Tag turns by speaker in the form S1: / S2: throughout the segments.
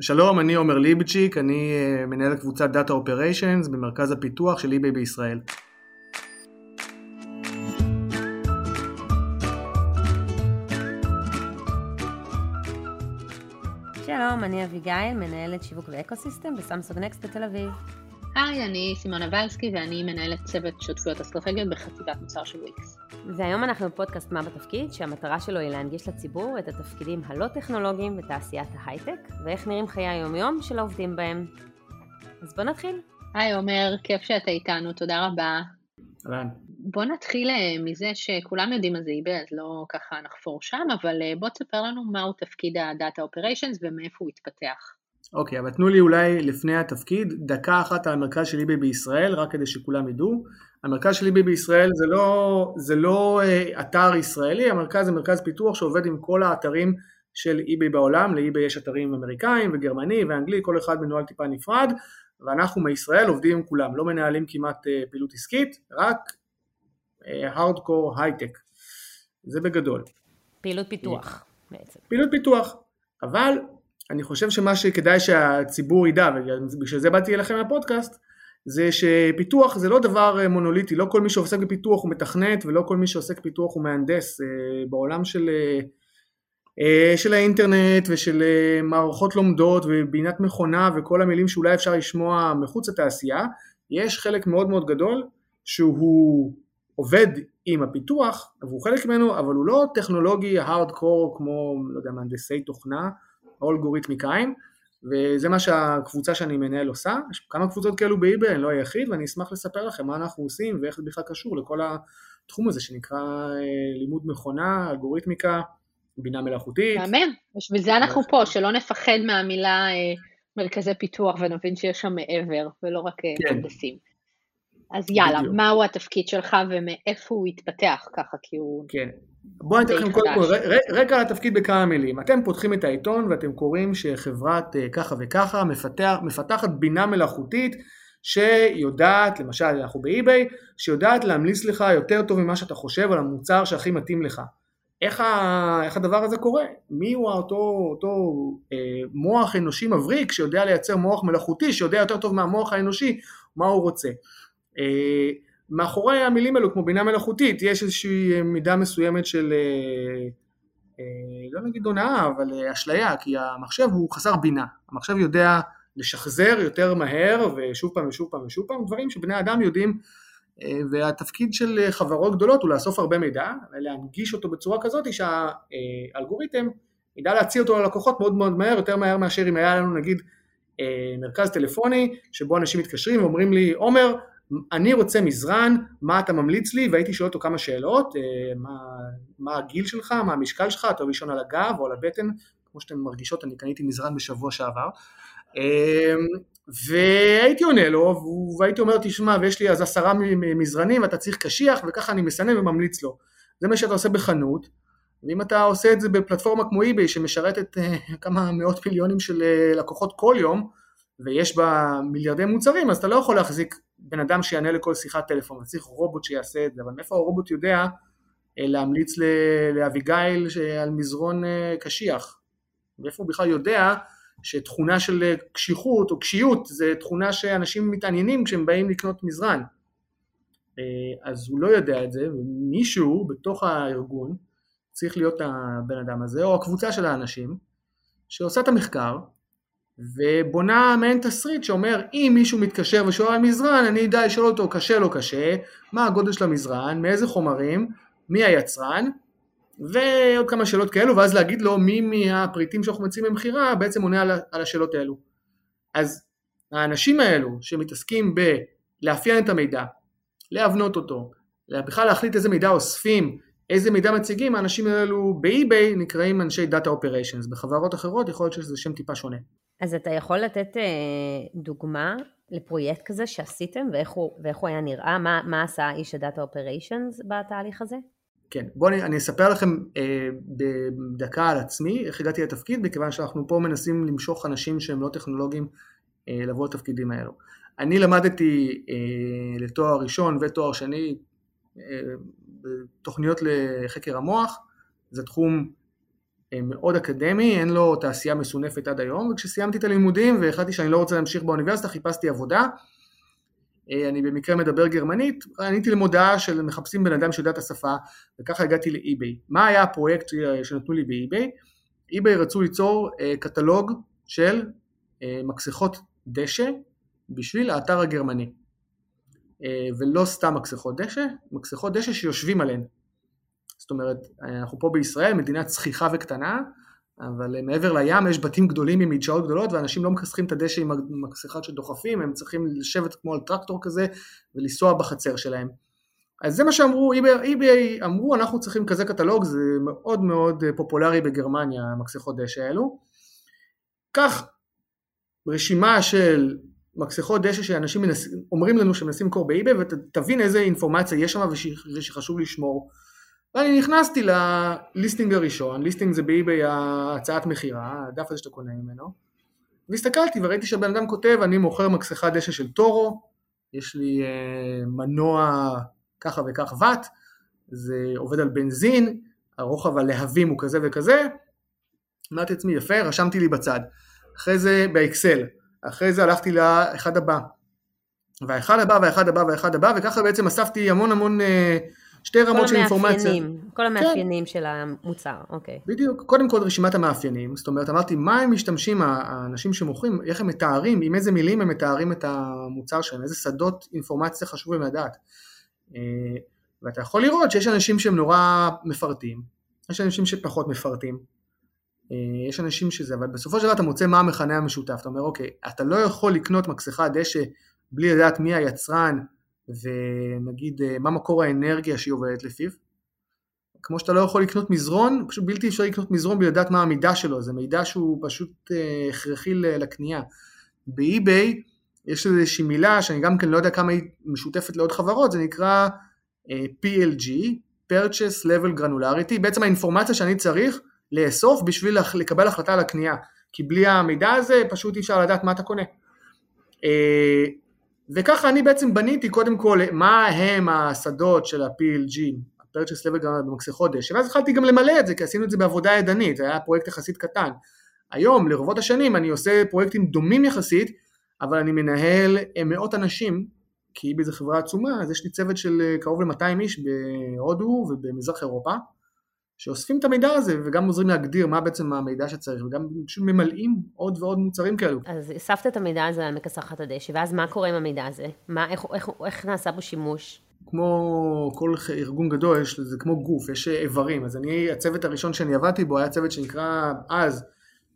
S1: שלום, אני עומר ליבצ'יק, אני אה, מנהל קבוצת Data Operations במרכז הפיתוח של eBay בישראל.
S2: שלום, אני אביגיל, מנהלת שיווק ואקוסיסטם בסמסונג נקסט בתל אביב.
S3: היי, אני סימונה ולסקי ואני מנהלת צוות שותפויות אסטרטגיות בחטיבת מוצר של וויקס.
S2: והיום אנחנו בפודקאסט מה בתפקיד, שהמטרה שלו היא להנגיש לציבור את התפקידים הלא טכנולוגיים בתעשיית ההייטק, ואיך נראים חיי היומיום של העובדים בהם. אז בוא נתחיל.
S3: היי עומר, כיף שאתה איתנו, תודה רבה.
S1: אהלן.
S3: בוא נתחיל אה, מזה שכולם יודעים מה זה eBay, אז לא ככה נחפור שם, אבל אה, בוא תספר לנו מהו תפקיד ה-Data Operations ומאיפה הוא התפתח.
S1: אוקיי, אבל תנו לי אולי לפני התפקיד דקה אחת על המרכז של eBay בישראל, רק כדי שכולם ידעו. המרכז של eBay בישראל זה לא, זה לא אה, אתר ישראלי, המרכז זה מרכז פיתוח שעובד עם כל האתרים של eBay בעולם, ל-eBay יש אתרים אמריקאים וגרמני ואנגלי, כל אחד מנוהל טיפה נפרד, ואנחנו מישראל עובדים עם כולם, לא מנהלים כמעט אה, פעילות עסקית, רק הארדקור אה, הייטק, זה בגדול.
S2: פעילות פיתוח בעצם.
S1: פעילות פיתוח, אבל אני חושב שמה שכדאי שהציבור ידע, ובגלל זה באתי אליכם מהפודקאסט, זה שפיתוח זה לא דבר אה, מונוליטי, לא כל מי שעוסק בפיתוח הוא מתכנת ולא כל מי שעוסק בפיתוח הוא מהנדס. אה, בעולם של, אה, של האינטרנט ושל מערכות לומדות ובינת מכונה וכל המילים שאולי אפשר לשמוע מחוץ לתעשייה, יש חלק מאוד מאוד גדול שהוא עובד עם הפיתוח, והוא חלק ממנו, אבל הוא לא טכנולוגי הארדקור כמו, לא יודע, מהנדסי תוכנה או וזה מה שהקבוצה שאני מנהל עושה, יש כמה קבוצות כאלו באיביי, אני לא היחיד, ואני אשמח לספר לכם מה אנחנו עושים ואיך זה בכלל קשור לכל התחום הזה שנקרא אה, לימוד מכונה, אלגוריתמיקה, בינה מלאכותית.
S3: מהמם, בשביל זה אנחנו פה, שלא נפחד מהמילה אה, מרכזי פיתוח ונבין שיש שם מעבר, ולא רק אה, כן. מהנדסים. אז יאללה, בדיוק. מהו התפקיד שלך ומאיפה הוא התפתח ככה, כי הוא...
S1: כן, בואו אני אתן לכם קודם כל רקע התפקיד בכמה מילים. אתם פותחים את העיתון ואתם קוראים שחברת אה, ככה וככה מפתח, מפתחת בינה מלאכותית שיודעת, למשל אנחנו באי-ביי, שיודעת להמליץ לך יותר טוב ממה שאתה חושב על המוצר שהכי מתאים לך. איך, ה, איך הדבר הזה קורה? מי הוא אותו, אותו אה, מוח אנושי מבריק שיודע לייצר מוח מלאכותי, שיודע יותר טוב מהמוח האנושי מה הוא רוצה. אה, מאחורי המילים האלו כמו בינה מלאכותית יש איזושהי מידה מסוימת של אה, אה, לא נגיד הונאה אבל אשליה כי המחשב הוא חסר בינה. המחשב יודע לשחזר יותר מהר ושוב פעם ושוב פעם ושוב פעם דברים שבני אדם יודעים והתפקיד של חברות גדולות הוא לאסוף הרבה מידע ולהנגיש אותו בצורה כזאת שהאלגוריתם ידע להציע אותו ללקוחות מאוד מאוד מהר יותר מהר מאשר אם היה לנו נגיד מרכז טלפוני שבו אנשים מתקשרים ואומרים לי עומר אני רוצה מזרן, מה אתה ממליץ לי? והייתי שואל אותו כמה שאלות, אה, מה, מה הגיל שלך, מה המשקל שלך, אתה ראשון על הגב או על הבטן, כמו שאתם מרגישות, אני קניתי מזרן בשבוע שעבר. אה, והייתי עונה לו, והייתי אומר, תשמע, ויש לי אז עשרה מזרנים, ואתה צריך קשיח, וככה אני מסנן וממליץ לו. זה מה שאתה עושה בחנות, ואם אתה עושה את זה בפלטפורמה כמו eBay, שמשרתת אה, כמה מאות מיליונים של לקוחות כל יום, ויש בה מיליארדי מוצרים, אז אתה לא יכול להחזיק בן אדם שיענה לכל שיחת טלפון, אתה צריך רובוט שיעשה את זה, אבל מאיפה הרובוט יודע אה, להמליץ לאביגיל על מזרון אה, קשיח? ואיפה הוא בכלל יודע שתכונה של אה, קשיחות או קשיות זה תכונה שאנשים מתעניינים כשהם באים לקנות מזרן. אז הוא לא יודע את זה, ומישהו בתוך הארגון צריך להיות הבן אדם הזה, או הקבוצה של האנשים, שעושה את המחקר, ובונה מעין תסריט שאומר אם מישהו מתקשר ושואל על מזרן אני אדע לשאול אותו קשה לא קשה, מה הגודל של המזרן, מאיזה חומרים, מי היצרן ועוד כמה שאלות כאלו ואז להגיד לו מי מהפריטים שאנחנו מציעים במכירה בעצם עונה על, על השאלות האלו. אז האנשים האלו שמתעסקים בלאפיין את המידע, להבנות אותו, בכלל להחליט איזה מידע אוספים, איזה מידע מציגים, האנשים האלו באי-ביי נקראים אנשי Data Operations, בחברות אחרות יכול להיות שזה שם טיפה שונה.
S2: אז אתה יכול לתת אה, דוגמה לפרויקט כזה שעשיתם ואיך הוא, ואיך הוא היה נראה? מה, מה עשה איש הדאטה אופריישנס בתהליך הזה?
S1: כן, בואו אני, אני אספר לכם אה, בדקה על עצמי, איך הגעתי לתפקיד, מכיוון שאנחנו פה מנסים למשוך אנשים שהם לא טכנולוגיים אה, לבוא לתפקידים האלו. אני למדתי אה, לתואר ראשון ותואר שני אה, בתוכניות לחקר המוח, זה תחום מאוד אקדמי, אין לו תעשייה מסונפת עד היום, וכשסיימתי את הלימודים והחלטתי שאני לא רוצה להמשיך באוניברסיטה, חיפשתי עבודה. אני במקרה מדבר גרמנית, עניתי למודעה של מחפשים בן אדם שיודע את השפה, וככה הגעתי לאי-ביי. מה היה הפרויקט שנתנו לי באי-ביי? אי-ביי רצו ליצור קטלוג של מקסחות דשא בשביל האתר הגרמני. ולא סתם מקסחות דשא, מקסחות דשא שיושבים עליהן. זאת אומרת, אנחנו פה בישראל, מדינה צחיחה וקטנה, אבל מעבר לים יש בתים גדולים עם מדשאות גדולות ואנשים לא מכסחים את הדשא עם המכסחות שדוחפים, הם צריכים לשבת כמו על טרקטור כזה ולנסוע בחצר שלהם. אז זה מה שאמרו, eBay אמרו אנחנו צריכים כזה קטלוג, זה מאוד מאוד פופולרי בגרמניה המכסחות דשא האלו. קח רשימה של מכסחות דשא שאנשים מנס... אומרים לנו שמנסים למכור באיביי ותבין איזה אינפורמציה יש שם ושחשוב לשמור ואני נכנסתי לליסטינג הראשון, ליסטינג זה באי-ביי הצעת מכירה, הדף הזה שאתה קונה ממנו, והסתכלתי וראיתי שהבן אדם כותב, אני מוכר מקסחת דשא של טורו, יש לי אה, מנוע ככה וכך ואט, זה עובד על בנזין, הרוחב הלהבים הוא כזה וכזה, אמרתי לעצמי יפה, רשמתי לי בצד, אחרי זה באקסל, אחרי זה הלכתי לאחד הבא, והאחד הבא והאחד הבא והאחד הבא, וככה בעצם אספתי המון המון אה, שתי רמות של אינפורמציה.
S2: כל המאפיינים כן. של המוצר, אוקיי.
S1: בדיוק, קודם כל רשימת המאפיינים, זאת אומרת אמרתי מה הם משתמשים האנשים שמוכרים, איך הם מתארים, עם איזה מילים הם מתארים את המוצר שלהם, איזה שדות אינפורמציה חשוב להם לדעת. אה, ואתה יכול לראות שיש אנשים שהם נורא מפרטים, יש אנשים שפחות מפרטים, אה, יש אנשים שזה, אבל בסופו של דבר אתה מוצא מה המכנה המשותף, אתה אומר אוקיי, אתה לא יכול לקנות מקסחת דשא בלי לדעת מי היצרן, ונגיד אה, מה מקור האנרגיה שהיא עובדת לפיו. כמו שאתה לא יכול לקנות מזרון, פשוט בלתי אפשרי לקנות מזרון בלי לדעת מה המידה שלו, זה מידע שהוא פשוט אה, הכרחי לקנייה. באי-ביי יש איזושהי מילה שאני גם כן לא יודע כמה היא משותפת לעוד חברות, זה נקרא אה, PLG, Purchase Level Granularity, בעצם האינפורמציה שאני צריך לאסוף בשביל לקבל החלטה על הקנייה, כי בלי המידע הזה פשוט אי אפשר לדעת מה אתה קונה. וככה אני בעצם בניתי קודם כל מה הם השדות של ה-PLG, ה-Purchase Level במקסי חודש, ואז התחלתי גם למלא את זה, כי עשינו את זה בעבודה ידנית, זה היה פרויקט יחסית קטן. היום, לרבות השנים, אני עושה פרויקטים דומים יחסית, אבל אני מנהל מאות אנשים, כי היא באיזה חברה עצומה, אז יש לי צוות של אה, קרוב ל-200 איש בהודו ובמזרח אירופה, שאוספים את המידע הזה וגם עוזרים להגדיר מה בעצם המידע שצריך וגם פשוט ממלאים עוד ועוד מוצרים כאלו.
S2: אז אספת את המידע הזה על מכסחת הדשא ואז מה קורה עם המידע הזה? מה, איך, איך, איך נעשה בו שימוש?
S1: כמו כל ארגון גדול, יש, זה כמו גוף, יש איברים. אז אני, הצוות הראשון שאני עבדתי בו היה צוות שנקרא אז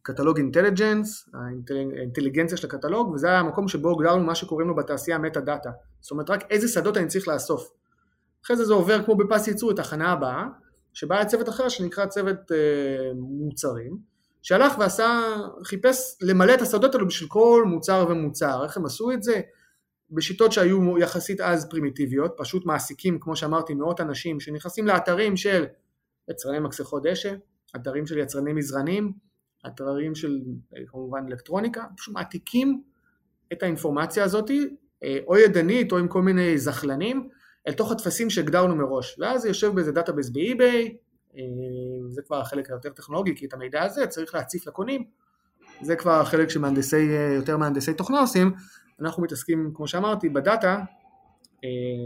S1: Catalog Intelligence, האינטליגנציה של הקטלוג, וזה היה המקום שבו הגדרנו מה שקוראים לו בתעשייה metadata. זאת אומרת רק איזה שדות אני צריך לאסוף. אחרי זה זה עובר כמו בפס ייצור את הכנה הבאה, שבה היה צוות אחר שנקרא צוות אה, מוצרים, שהלך ועשה, חיפש למלא את השדות האלו בשביל כל מוצר ומוצר. איך הם עשו את זה? בשיטות שהיו יחסית אז פרימיטיביות, פשוט מעסיקים, כמו שאמרתי, מאות אנשים שנכנסים לאתרים של יצרני מקסחות דשא, אתרים של יצרני מזרנים, אתרים של אה, כמובן אלקטרוניקה, פשוט מעתיקים את האינפורמציה הזאת, אה, או ידנית או עם כל מיני זחלנים, אל תוך הטפסים שהגדרנו מראש, ואז זה יושב באיזה database ב eBay, אה, זה כבר החלק היותר טכנולוגי, כי את המידע הזה צריך להציף לקונים, זה כבר החלק שמהנדסי, אה, מהנדסי תוכנה עושים, אנחנו מתעסקים, כמו שאמרתי, ב data,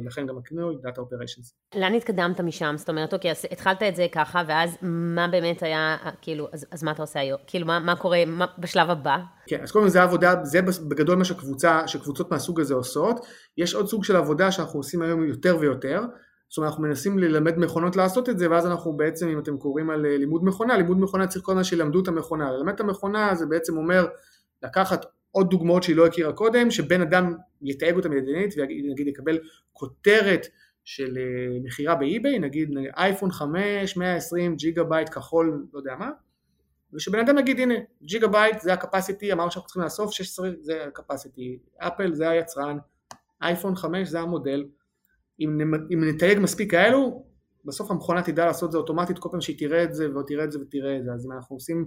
S1: לכן גם הכינוי data operations.
S2: לאן התקדמת משם? זאת אומרת, אוקיי, אז התחלת את זה ככה, ואז מה באמת היה, כאילו, אז, אז מה אתה עושה היום? כאילו, מה, מה קורה מה, בשלב הבא?
S1: כן, אז קודם כל זה עבודה, זה בגדול מה שקבוצה, שקבוצות מהסוג הזה עושות. יש עוד סוג של עבודה שאנחנו עושים היום יותר ויותר. זאת אומרת, אנחנו מנסים ללמד מכונות לעשות את זה, ואז אנחנו בעצם, אם אתם קוראים על אה, לימוד מכונה, לימוד מכונה צריך כל הזמן שילמדו את המכונה. ללמד את המכונה זה בעצם אומר לקחת עוד דוגמאות שהיא לא הכירה קודם, שבן אדם יתייג אותם ידנית ונגיד יקבל כותרת של אה, מכירה ב eBay, נגיד אייפון 5, 120 ג'יגה בייט כחול, לא יודע מה, ושבן אדם יגיד הנה ג'יגה בייט זה ה capacity, אמרנו שאנחנו צריכים לאסוף 16 זה ה capacity, Apple זה היצרן, אייפון 5 זה המודל, אם נתייג מספיק כאלו, בסוף המכונה תדע לעשות את זה אוטומטית כל פעם שהיא תראה את זה ותראה את זה ותראה את זה, אז אם אנחנו עושים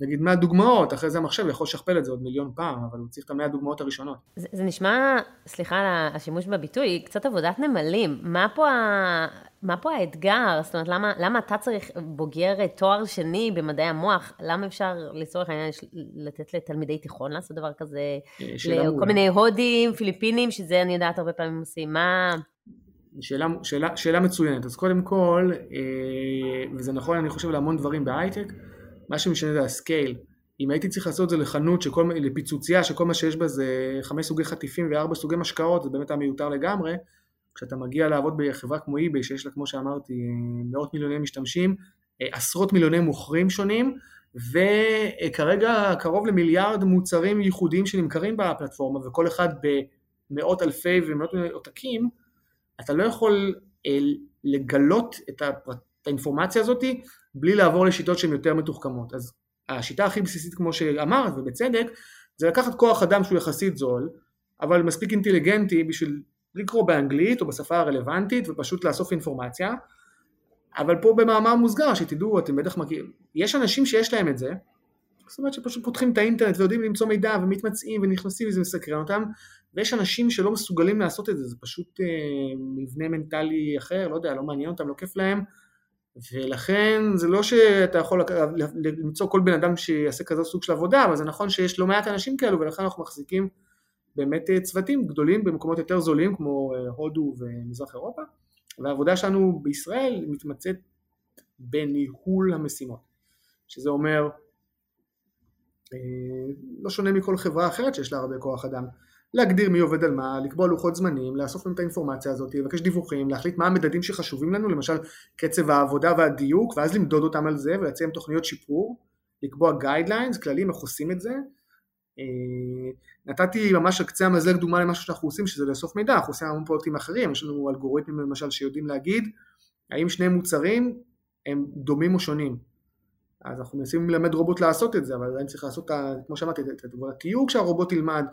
S1: נגיד 100 דוגמאות, אחרי זה המחשב יכול לשכפל את זה עוד מיליון פעם, אבל הוא צריך את המאה דוגמאות הראשונות.
S2: זה, זה נשמע, סליחה על השימוש בביטוי, קצת עבודת נמלים. מה פה, ה, מה פה האתגר? זאת אומרת, למה, למה אתה צריך בוגר תואר שני במדעי המוח? למה אפשר לצורך העניין לתת לתלמידי תיכון לעשות דבר כזה? אה, לכל מיני הודים, פיליפינים, שזה אני יודעת הרבה פעמים עושים. מה...
S1: שאלה, שאלה, שאלה מצוינת. אז קודם כל, אה, וזה נכון אני חושב להמון דברים בהייטק, מה שמשנה זה ה scale. אם הייתי צריך לעשות את זה לחנות, שכל, לפיצוצייה שכל מה שיש בה זה חמש סוגי חטיפים וארבע סוגי משקאות, זה באמת היה מיותר לגמרי. כשאתה מגיע לעבוד בחברה כמו eBay, שיש לה כמו שאמרתי מאות מיליוני משתמשים, עשרות מיליוני מוכרים שונים, וכרגע קרוב למיליארד מוצרים ייחודיים שנמכרים בפלטפורמה, וכל אחד במאות אלפי ומאות עותקים, אתה לא יכול אה, לגלות את, הפרט, את האינפורמציה הזאת בלי לעבור לשיטות שהן יותר מתוחכמות. אז השיטה הכי בסיסית כמו שאמרת ובצדק זה לקחת כוח אדם שהוא יחסית זול אבל מספיק אינטליגנטי בשביל לקרוא באנגלית או בשפה הרלוונטית ופשוט לאסוף אינפורמציה אבל פה במאמר מוסגר שתדעו אתם בטח מכירים יש אנשים שיש להם את זה זאת אומרת שפשוט פותחים את האינטרנט ויודעים למצוא מידע ומתמצאים ונכנסים וזה מסקרן אותם ויש אנשים שלא מסוגלים לעשות את זה, זה פשוט אה, מבנה מנטלי אחר, לא יודע, לא מעניין אותם, לא כיף להם ולכן זה לא שאתה יכול למצוא כל בן אדם שיעשה כזה סוג של עבודה, אבל זה נכון שיש לא מעט אנשים כאלו ולכן אנחנו מחזיקים באמת אה, צוותים גדולים במקומות יותר זולים כמו אה, הודו ומזרח אירופה והעבודה שלנו בישראל מתמצאת בניהול המשימות, שזה אומר אה, לא שונה מכל חברה אחרת שיש לה הרבה כוח אדם, להגדיר מי עובד על מה, לקבוע לוחות זמנים, לאסוף את האינפורמציה הזאת, לבקש דיווחים, להחליט מה המדדים שחשובים לנו, למשל קצב העבודה והדיוק, ואז למדוד אותם על זה ולציין תוכניות שיפור, לקבוע guidelines, כללים, איך עושים את זה. אה, נתתי ממש על קצה המזלג דוגמה למשהו שאנחנו עושים, שזה לאסוף מידע, אנחנו עושים המון פרויקטים אחרים, יש לנו אלגוריתמים למשל שיודעים להגיד האם שני מוצרים הם דומים או שונים. אז אנחנו מנסים ללמד רובוט לעשות את זה, אבל עדיין צריך לעשות, כמו שאמרתי, את התיוג שהרובוט ילמד,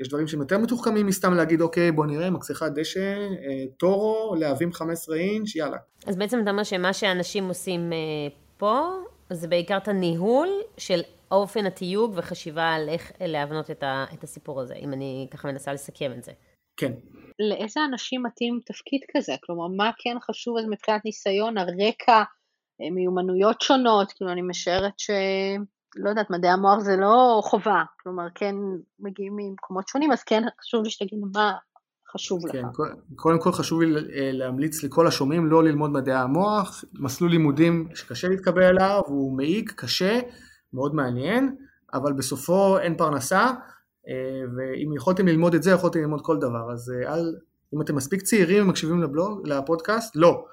S1: יש דברים שהם יותר מתוחכמים מסתם להגיד אוקיי בוא נראה מכסחת דשא, אה, Toro, להבים 15 אינץ', יאללה.
S2: אז בעצם אתה אומר שמה שאנשים עושים אה, פה זה בעיקר את הניהול של אופן התיוג וחשיבה על איך להבנות את, ה, את הסיפור הזה, אם אני ככה מנסה לסכם את זה.
S1: כן.
S3: לאיזה אנשים מתאים תפקיד כזה? כלומר, מה כן חשוב אז מבחינת ניסיון, הרקע, אה, מיומנויות שונות, כאילו אני משערת ש... לא יודעת, מדעי המוח זה לא חובה, כלומר כן מגיעים ממקומות שונים, אז כן חשוב לי שתגיד מה חשוב כן, לך.
S1: קודם כל חשוב לי אה, להמליץ לכל השומעים לא ללמוד מדעי המוח, מסלול לימודים שקשה להתקבל אליו, הוא מעיק, קשה, מאוד מעניין, אבל בסופו אין פרנסה, אה, ואם יכולתם ללמוד את זה, יכולתם ללמוד כל דבר, אז אה, אל, אם אתם מספיק צעירים ומקשיבים לבלוג, לפודקאסט, לא.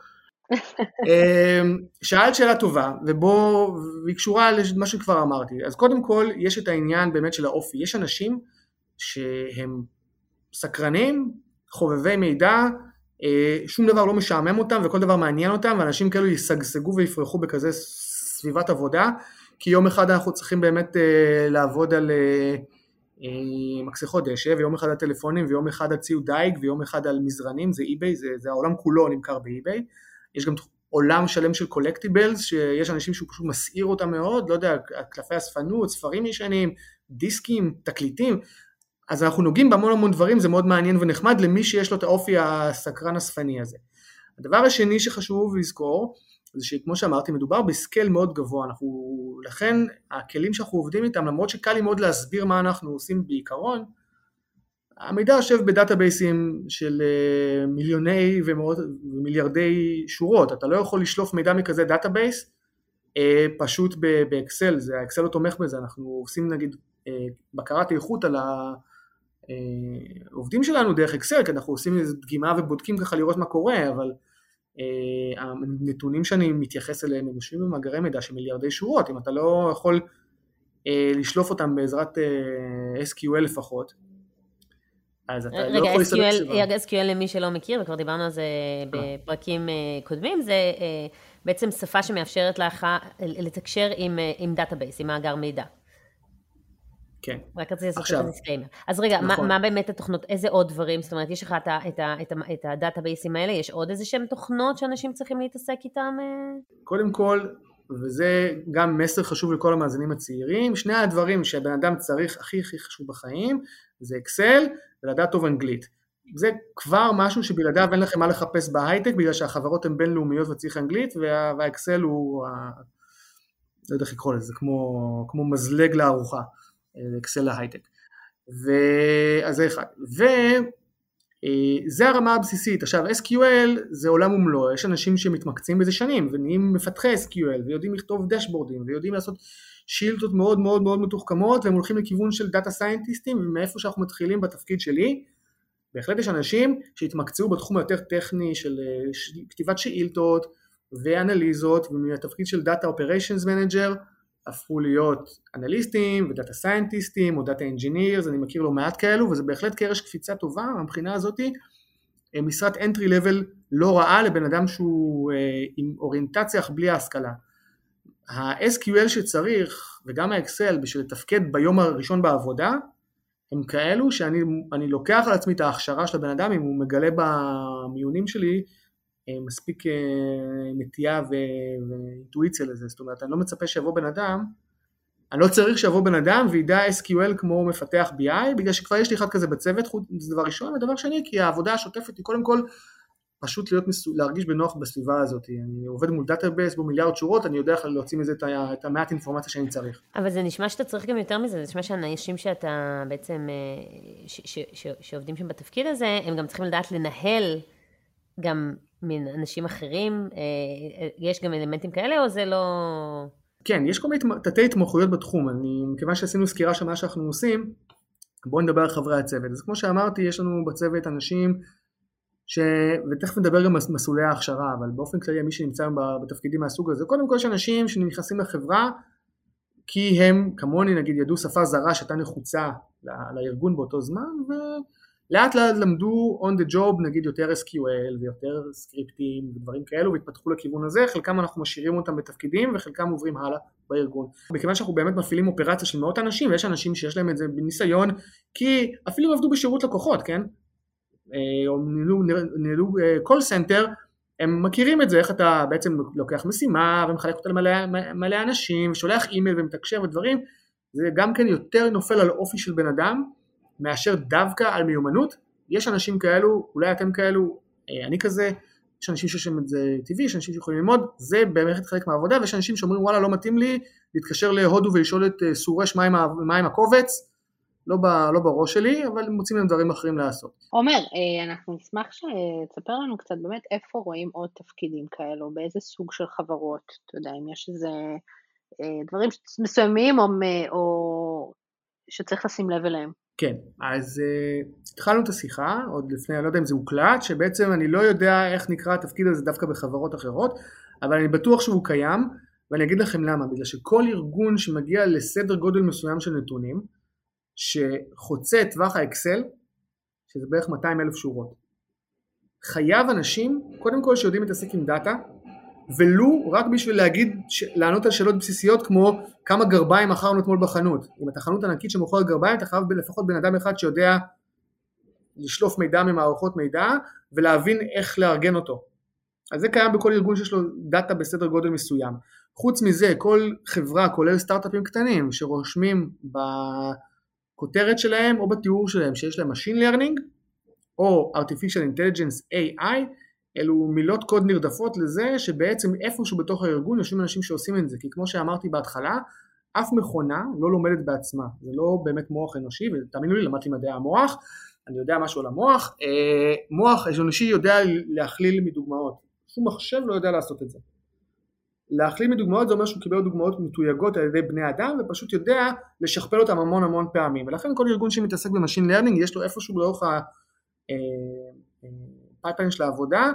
S1: אמ, שאלת שאלה טובה, ובוא, והיא קשורה למה שכבר אמרתי. אז קודם כל, יש את העניין באמת של האופי. יש אנשים שהם סקרנים, חובבי מידע, אה, שום דבר לא משעמם אותם וכל דבר מעניין אותם, ואנשים כאלו ישגשגו ויפרחו בכזה סביבת עבודה, כי יום אחד אנחנו צריכים באמת אה, לעבוד על אה, מכסחות דשא, ויום אחד על טלפונים, ויום אחד על ציוד דייג, ויום אחד על מזרנים, זה eBay, זה, זה העולם כולו נמכר ב eBay. יש גם עולם שלם של collectibles, שיש אנשים שהוא פשוט מסעיר אותם מאוד, לא יודע, קלפי אספנות, ספרים ישנים, דיסקים, תקליטים, אז אנחנו נוגעים בהמון המון דברים, זה מאוד מעניין ונחמד למי שיש לו את האופי הסקרן האספני הזה. הדבר השני שחשוב לזכור, זה שכמו שאמרתי, מדובר ב scale מאוד גבוה, אנחנו, לכן הכלים שאנחנו עובדים איתם, למרות שקל לי מאוד להסביר מה אנחנו עושים בעיקרון, המידע יושב ב database ים של אה, מיליוני ומיליארדי שורות, אתה לא יכול לשלוף מידע מכזה database אה, פשוט באקסל, זה האקסל לא תומך בזה, אנחנו עושים נגיד אה, בקרת איכות על העובדים שלנו דרך אקסל, כי אנחנו עושים איזו דגימה ובודקים ככה לראות מה קורה, אבל הנתונים שאני מתייחס אליהם הם יושבים במאגרי מידע של מיליארדי שורות, אם אתה לא יכול לשלוף אותם בעזרת SQL לפחות,
S2: אז אתה לא יכול להסתכל תשובה. רגע, SQL למי שלא מכיר, וכבר דיברנו על זה אה. בפרקים אה, קודמים, זה אה, בעצם שפה שמאפשרת לך לתקשר עם, עם database, עם מאגר מידע.
S1: כן.
S2: רק רציתי לעשות את ה disclaimer. אז רגע, נכון. מה, מה באמת התוכנות, איזה עוד דברים? זאת אומרת, יש לך את, את, את, את ה database ים האלה, יש עוד איזה שהם תוכנות שאנשים צריכים להתעסק איתם?
S1: קודם כל, וזה גם מסר חשוב לכל המאזינים הצעירים, שני הדברים שהבן אדם צריך הכי הכי חשוב בחיים זה Excel ולדעת טוב אנגלית. זה כבר משהו שבלעדיו אין לכם מה לחפש בהייטק בגלל שהחברות הן בינלאומיות וצריך אנגלית וה, וה Excel הוא, ה... לא יודע איך לקרוא לזה, כמו, כמו מזלג לארוחה, Excel להייטק. ו... אז זה אחד. וזה הרמה הבסיסית. עכשיו SQL זה עולם ומלואו, יש אנשים שמתמקצעים בזה שנים ונהיים מפתחי SQL ויודעים לכתוב dashboard ים ויודעים לעשות שאילתות מאוד מאוד מאוד מתוחכמות והם הולכים לכיוון של data scientist ים ומאיפה שאנחנו מתחילים בתפקיד שלי בהחלט יש אנשים שהתמקצעו בתחום היותר טכני של כתיבת שאילתות ואנליזות ומהתפקיד של Data Operations Manager הפכו להיות אנליסטים ו data scientist ים או data engineers, אני מכיר לא מעט כאלו וזה בהחלט קרש קפיצה טובה מהבחינה הזאתי, משרת entry level לא רעה לבן אדם שהוא אה, עם אוריינטציה אך בלי ההשכלה. ה-SQL שצריך וגם ה-Excel בשביל לתפקד ביום הראשון בעבודה הם כאלו שאני לוקח על עצמי את ההכשרה של הבן אדם אם הוא מגלה במיונים שלי אה, מספיק אה, נטייה ואינטואיציה לזה, זאת אומרת אני לא מצפה שיבוא בן אדם, אני לא צריך שיבוא בן אדם וידע SQL כמו מפתח BI בגלל שכבר יש לי אחד כזה בצוות, זה דבר ראשון, ודבר שני כי העבודה השוטפת היא קודם כל פשוט להיות. להרגיש בנוח בסביבה הזאת. אני עובד מול database בו מיליארד שורות, אני יודע איך להוציא מזה את המעט אינפורמציה שאני צריך.
S2: אבל זה נשמע שאתה צריך גם יותר מזה, זה נשמע שאנשים שאתה בעצם, אה, ש, ש, ש, שעובדים שם בתפקיד הזה, הם גם צריכים לדעת לנהל גם מן אנשים אחרים, אה, אה, יש גם אלמנטים כאלה או זה לא...
S1: כן, יש כל מיני תתי התמחויות בתחום, אני, מכיוון שעשינו סקירה של מה שאנחנו עושים, בואו נדבר על חברי הצוות. אז כמו שאמרתי, יש לנו בצוות אנשים ש... ותכף נדבר גם על מסלולי ההכשרה, אבל באופן כללי מי שנמצא בתפקידים מהסוג הזה, קודם כל יש אנשים שנכנסים לחברה כי הם כמוני נגיד ידעו שפה זרה שהייתה נחוצה לארגון באותו זמן ולאט לאט למדו on the job נגיד יותר SQL ויותר סקריפטים ודברים כאלו והתפתחו לכיוון הזה, חלקם אנחנו משאירים אותם בתפקידים וחלקם עוברים הלאה בארגון. מכיוון שאנחנו באמת מפעילים אופרציה של מאות אנשים ויש אנשים שיש להם את זה בניסיון כי אפילו עבדו בשירות לקוחות, כן? אה, או ניהלו, ניהלו call center, הם מכירים את זה, איך אתה בעצם לוקח משימה ומחלק אותה למלא מלא אנשים ושולח אימייל ומתקשר ודברים, זה גם כן יותר נופל על אופי של בן אדם מאשר דווקא על מיומנות. יש אנשים כאלו, אולי אתם כאלו, אה, אני כזה, יש אנשים שיש להם את זה טבעי, יש אנשים שיכולים ללמוד, זה באמת חלק מהעבודה, ויש אנשים שאומרים וואלה לא מתאים לי להתקשר להודו ולשאול את אה, סורש מה עם הקובץ, לא, ב, לא בראש שלי, אבל מוצאים להם דברים אחרים לעשות.
S3: עומר, אה, אנחנו נשמח שתספר לנו קצת באמת איפה רואים עוד תפקידים כאלו, באיזה סוג של חברות, אתה יודע, אם יש איזה אה, דברים מסוימים או, או שצריך לשים לב אליהם.
S1: כן, אז uh, התחלנו את השיחה, עוד לפני, אני לא יודע אם זה הוקלט, שבעצם אני לא יודע איך נקרא התפקיד הזה דווקא בחברות אחרות, אבל אני בטוח שהוא קיים, ואני אגיד לכם למה, בגלל שכל ארגון שמגיע לסדר גודל מסוים של נתונים, שחוצה את טווח האקסל, שזה בערך 200 אלף שורות. חייב אנשים, קודם כל שיודעים להתעסק עם דאטה, ולו רק בשביל להגיד, לענות על שאלות בסיסיות כמו כמה גרביים מכרנו אתמול בחנות. אם אתה חנות ענקית שמוכרת גרביים, אתה חייב לפחות בן אדם אחד שיודע לשלוף מידע ממערכות מידע ולהבין איך לארגן אותו. אז זה קיים בכל ארגון שיש לו דאטה בסדר גודל מסוים. חוץ מזה, כל חברה, כולל סטארט-אפים קטנים, שרושמים ב... בכותרת שלהם או בתיאור שלהם שיש להם Machine Learning או Artificial Intelligence AI אלו מילות קוד נרדפות לזה שבעצם איפשהו בתוך הארגון יושבים אנשים שעושים את זה. כי כמו שאמרתי בהתחלה אף מכונה לא לומדת בעצמה. זה לא באמת מוח אנושי ותאמינו לי למדתי מדעי המוח אני יודע משהו על המוח. אה, מוח אנושי יודע להכליל מדוגמאות. שום מחשב לא יודע לעשות את זה להכליל מדוגמאות זה אומר שהוא קיבל דוגמאות מתויגות על ידי בני אדם ופשוט יודע לשכפל אותם המון המון פעמים ולכן כל ארגון שמתעסק ב machine learning יש לו איפשהו לאורך ה pipeline אה, של העבודה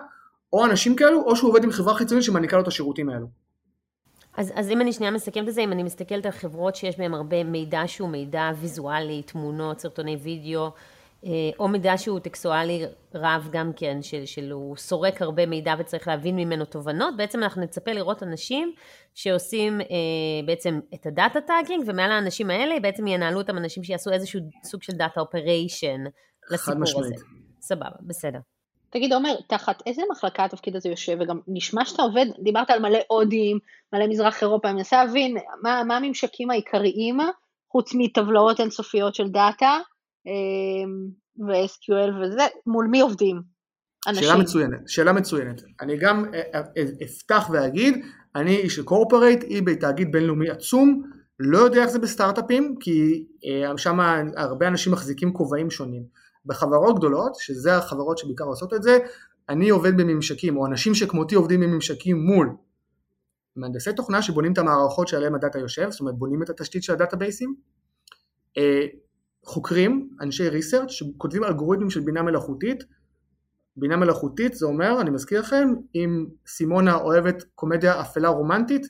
S1: או אנשים כאלו או שהוא עובד עם חברה חיצונית שמעניקה לו את השירותים האלו.
S2: אז, אז אם אני שנייה מסכמת את זה, אם אני מסתכלת על חברות שיש בהן הרבה מידע שהוא מידע ויזואלי, תמונות, סרטוני וידאו, אה, או מידע שהוא טקסטואלי רב גם כן, של, של הוא סורק הרבה מידע וצריך להבין ממנו תובנות, בעצם אנחנו נצפה לראות אנשים שעושים אה, בעצם את ה data tagging, ומעל האנשים האלה בעצם ינהלו אותם אנשים שיעשו איזשהו סוג של data operation לסיפור הזה. סבבה, בסדר.
S3: תגיד, עומר, תחת איזה מחלקה התפקיד הזה יושב, וגם נשמע שאתה עובד, דיברת על מלא הודים, מלא מזרח אירופה, אני מנסה להבין מה, מה הממשקים העיקריים, חוץ מטבלאות אינסופיות של דאטה, ו-SQL וזה, מול מי עובדים?
S1: אנשים. שאלה מצוינת, שאלה מצוינת. אני גם אה, אה, אה, אפתח ואגיד, אני איש של קורפורייט, eBay תאגיד בינלאומי עצום, לא יודע איך זה בסטארט-אפים, כי שם הרבה אנשים מחזיקים כובעים שונים. בחברות גדולות, שזה החברות שבעיקר עושות את זה, אני עובד בממשקים, או אנשים שכמותי עובדים בממשקים מול מהנדסי תוכנה שבונים את המערכות שעליהם הדאטה יושב, זאת אומרת בונים את התשתית של הדאטאבייסים, חוקרים, אנשי ריסרצ' שכותבים אלגוריתמים של בינה מלאכותית, בינה מלאכותית זה אומר, אני מזכיר לכם, אם סימונה אוהבת קומדיה אפלה רומנטית,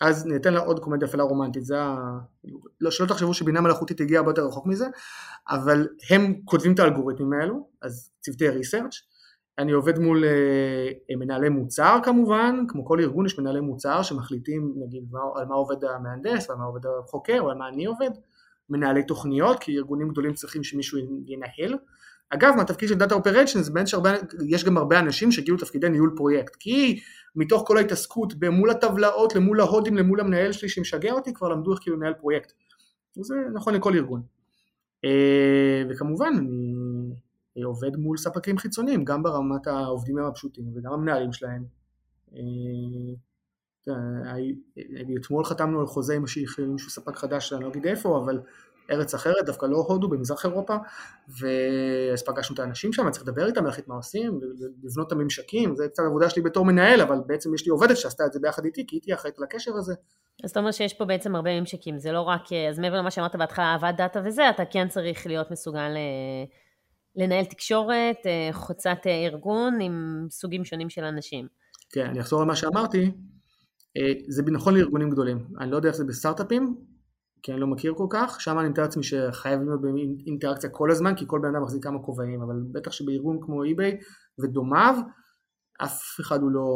S1: אז ניתן לה עוד קומדיה אפלה רומנטית, זה ה... לא, שלא תחשבו שבינה מלאכותית הגיעה הרבה יותר רחוק מזה, אבל הם כותבים את האלגוריתמים האלו, אז צוותי ריסרצ' אני עובד מול uh, מנהלי מוצר כמובן, כמו כל ארגון יש מנהלי מוצר שמחליטים נגיד על מה עובד המהנדס ועל מה עובד החוקר או על מה אני עובד, מנהלי תוכניות, כי ארגונים גדולים צריכים שמישהו ינהל. אגב, מהתפקיד של Data Operations, בין שיש גם הרבה אנשים שהגיעו לתפקידי ניהול פרויקט, כי מתוך כל ההתעסקות במול הטבלאות, למול ההודים, למול המנהל שלי שמשגע אותי, כבר למדו איך כאילו לנהל פרויקט. וזה נכון לכל ארגון. אה, וכמובן, אני עובד מול ספקים חיצוניים, גם ברמת העובדים הפשוטים וגם המנהלים שלהם. אה, אתמול חתמנו על חוזה עם איזשהו ספק חדש, אני לא אגיד איפה, אבל ארץ אחרת, דווקא לא הודו, במזרח אירופה, ואז פגשנו את האנשים שם, צריך לדבר איתם, להחליט מה עושים, לבנות את הממשקים, זה קצת עבודה שלי בתור מנהל, אבל בעצם יש לי עובדת שעשתה את זה ביחד איתי, כי הייתי אחראית לקשר הזה.
S2: אז אתה אומר שיש פה בעצם הרבה ממשקים, זה לא רק, אז מעבר למה שאמרת בהתחלה, אהבת דאטה וזה, אתה כן צריך להיות מסוגל אה, לנהל תקשורת, אה, חוצת אה, ארגון עם סוגים שונים של אנשים.
S1: כן, אני אחזור על מה שאמרתי, זה נכון לארגונים גדולים, אני לא יודע איך זה בסטארט-אפים, כי אני לא מכיר כל כך, שם אני מתאר לעצמי שחייב להיות באינטראקציה כל הזמן, כי כל בן אדם מחזיק כמה כובעים, אבל בטח שבארגון כמו eBay ודומיו, אף אחד הוא לא